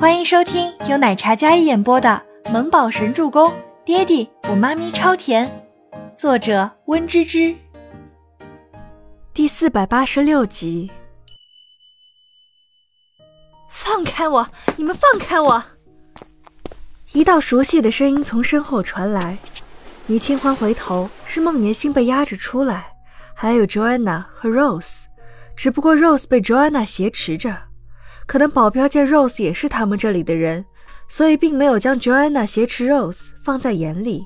欢迎收听由奶茶嘉一演播的《萌宝神助攻》，爹地我妈咪超甜，作者温芝芝。第四百八十六集。放开我！你们放开我！一道熟悉的声音从身后传来。倪清欢回头，是孟年星被压着出来，还有 Joanna 和 Rose，只不过 Rose 被 Joanna 挟持着。可能保镖见 Rose 也是他们这里的人，所以并没有将 Joanna 挟持 Rose 放在眼里。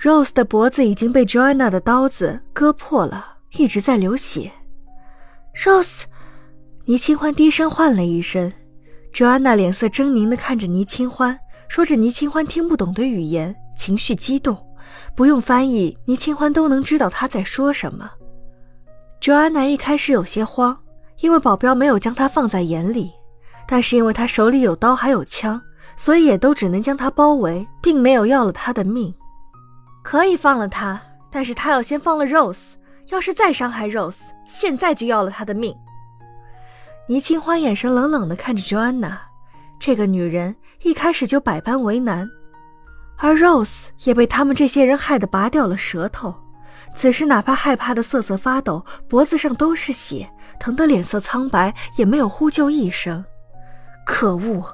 Rose 的脖子已经被 Joanna 的刀子割破了，一直在流血。Rose，倪清欢低声唤了一声。Joanna 脸色狰狞地看着倪清欢，说着倪清欢听不懂的语言，情绪激动，不用翻译，倪清欢都能知道他在说什么。Joanna 一开始有些慌。因为保镖没有将他放在眼里，但是因为他手里有刀还有枪，所以也都只能将他包围，并没有要了他的命。可以放了他，但是他要先放了 Rose。要是再伤害 Rose，现在就要了他的命。倪清欢眼神冷冷地看着 Joanna，这个女人一开始就百般为难，而 Rose 也被他们这些人害得拔掉了舌头，此时哪怕害怕的瑟瑟发抖，脖子上都是血。疼得脸色苍白，也没有呼救一声。可恶！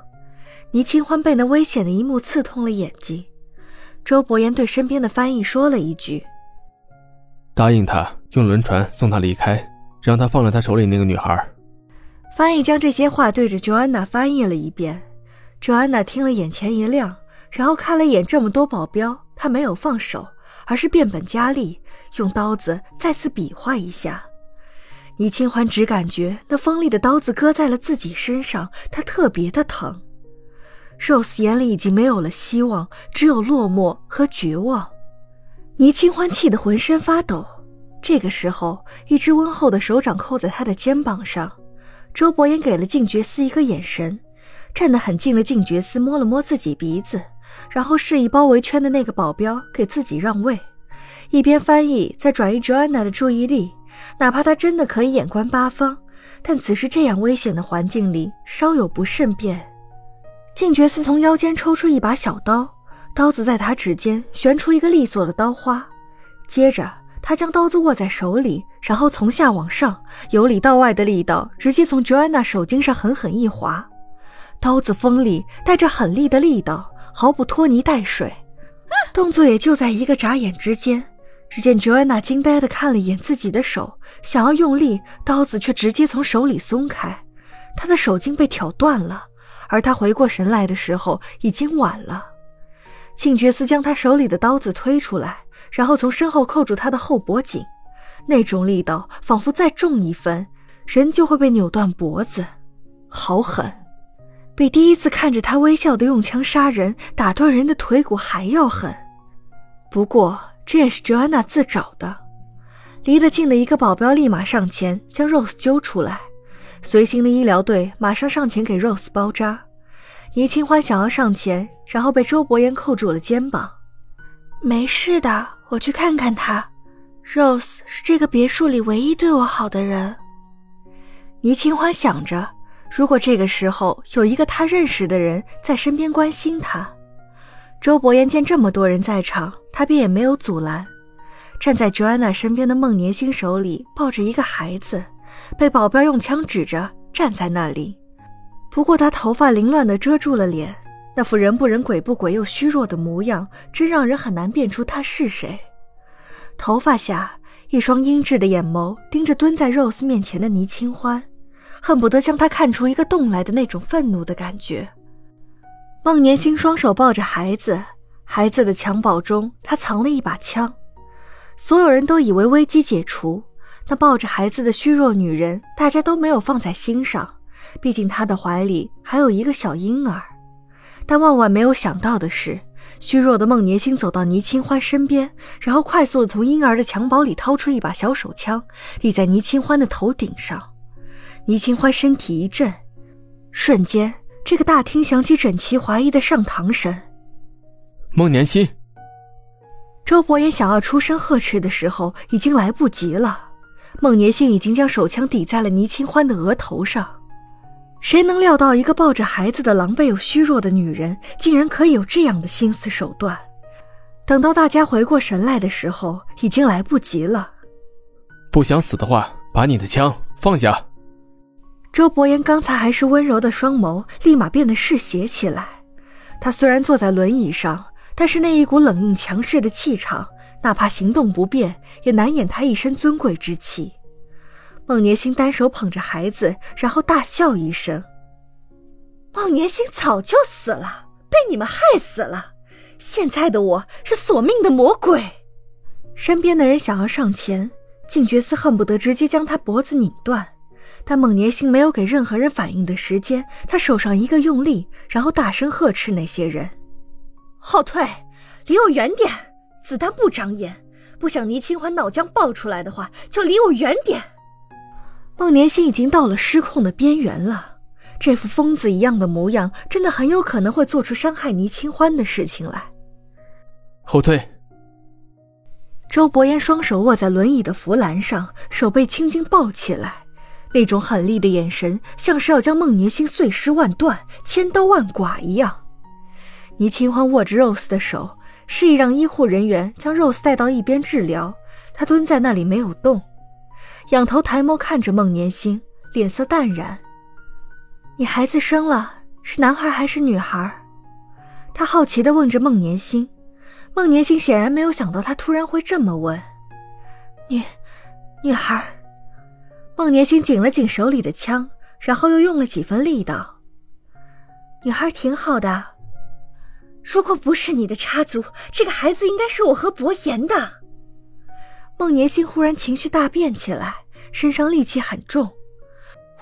倪清欢被那危险的一幕刺痛了眼睛。周伯言对身边的翻译说了一句：“答应他，用轮船送他离开，让他放了他手里那个女孩。”翻译将这些话对着 Joanna 翻译了一遍。Joanna 听了，眼前一亮，然后看了一眼这么多保镖，她没有放手，而是变本加厉，用刀子再次比划一下。倪清欢只感觉那锋利的刀子割在了自己身上，他特别的疼。Rose 眼里已经没有了希望，只有落寞和绝望。倪清欢气得浑身发抖。这个时候，一只温厚的手掌扣在他的肩膀上。周伯言给了静觉司一个眼神，站得很近的静觉司摸了摸自己鼻子，然后示意包围圈的那个保镖给自己让位，一边翻译在转移 Joanna 的注意力。哪怕他真的可以眼观八方，但此时这样危险的环境里，稍有不慎便……静觉寺从腰间抽出一把小刀，刀子在他指尖旋出一个利索的刀花，接着他将刀子握在手里，然后从下往上，由里到外的力道直接从 Joanna 手筋上狠狠一划，刀子锋利，带着狠厉的力道，毫不拖泥带水，动作也就在一个眨眼之间。只见 Joanna 惊呆地看了一眼自己的手，想要用力，刀子却直接从手里松开，她的手筋被挑断了。而她回过神来的时候，已经晚了。庆觉斯将他手里的刀子推出来，然后从身后扣住他的后脖颈，那种力道仿佛再重一分，人就会被扭断脖子，好狠，比第一次看着他微笑的用枪杀人、打断人的腿骨还要狠。不过。这也是 Joanna 自找的。离得近的一个保镖立马上前将 Rose 揪出来，随行的医疗队马上上前给 Rose 包扎。倪清欢想要上前，然后被周伯言扣住了肩膀。没事的，我去看看他。Rose 是这个别墅里唯一对我好的人。倪清欢想着，如果这个时候有一个他认识的人在身边关心他。周伯言见这么多人在场。他便也没有阻拦，站在 Joanna 身边的孟年星手里抱着一个孩子，被保镖用枪指着站在那里。不过他头发凌乱的遮住了脸，那副人不人鬼不鬼又虚弱的模样，真让人很难辨出他是谁。头发下，一双阴鸷的眼眸盯着蹲在 Rose 面前的倪清欢，恨不得将他看出一个洞来的那种愤怒的感觉。孟年星双手抱着孩子。孩子的襁褓中，他藏了一把枪。所有人都以为危机解除，那抱着孩子的虚弱女人，大家都没有放在心上。毕竟她的怀里还有一个小婴儿。但万万没有想到的是，虚弱的孟年星走到倪清欢身边，然后快速的从婴儿的襁褓里掏出一把小手枪，立在倪清欢的头顶上。倪清欢身体一震，瞬间，这个大厅响起整齐划一的上堂声。孟年心，周伯言想要出声呵斥的时候，已经来不及了。孟年心已经将手枪抵在了倪清欢的额头上。谁能料到一个抱着孩子的狼狈又虚弱的女人，竟然可以有这样的心思手段？等到大家回过神来的时候，已经来不及了。不想死的话，把你的枪放下。周伯言刚才还是温柔的双眸，立马变得嗜血起来。他虽然坐在轮椅上，但是那一股冷硬强势的气场，哪怕行动不便，也难掩他一身尊贵之气。孟年星单手捧着孩子，然后大笑一声：“孟年星早就死了，被你们害死了。现在的我是索命的魔鬼。”身边的人想要上前，静觉斯恨不得直接将他脖子拧断。但孟年星没有给任何人反应的时间，他手上一个用力，然后大声呵斥那些人：“后退，离我远点！子弹不长眼，不想倪清欢脑浆爆出来的话，就离我远点！”孟年心已经到了失控的边缘了，这副疯子一样的模样，真的很有可能会做出伤害倪清欢的事情来。后退。周伯言双手握在轮椅的扶栏上，手被青筋抱起来。那种狠厉的眼神，像是要将孟年心碎尸万段、千刀万剐一样。倪清欢握着 Rose 的手，示意让医护人员将 Rose 带到一边治疗。他蹲在那里没有动，仰头抬眸看着孟年星，脸色淡然：“你孩子生了，是男孩还是女孩？”他好奇地问着孟年星。孟年星显然没有想到他突然会这么问：“女，女孩。”孟年星紧了紧手里的枪，然后又用了几分力道。女孩挺好的，如果不是你的插足，这个孩子应该是我和伯言的。孟年星忽然情绪大变起来，身上戾气很重。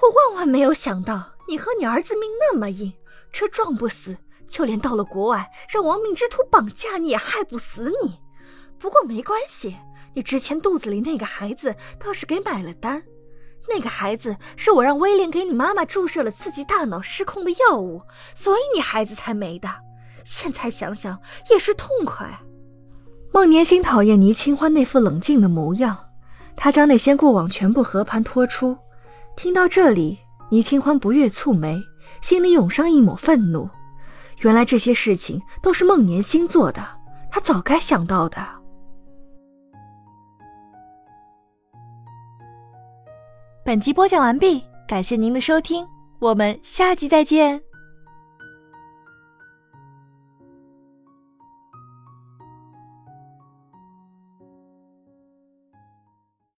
我万万没有想到，你和你儿子命那么硬，车撞不死，就连到了国外让亡命之徒绑架你也害不死你。不过没关系，你之前肚子里那个孩子倒是给买了单。那个孩子是我让威廉给你妈妈注射了刺激大脑失控的药物，所以你孩子才没的。现在想想也是痛快。孟年心讨厌倪清欢那副冷静的模样，他将那些过往全部和盘托出。听到这里，倪清欢不悦蹙眉，心里涌上一抹愤怒。原来这些事情都是孟年心做的，他早该想到的。本集播讲完毕，感谢您的收听，我们下集再见。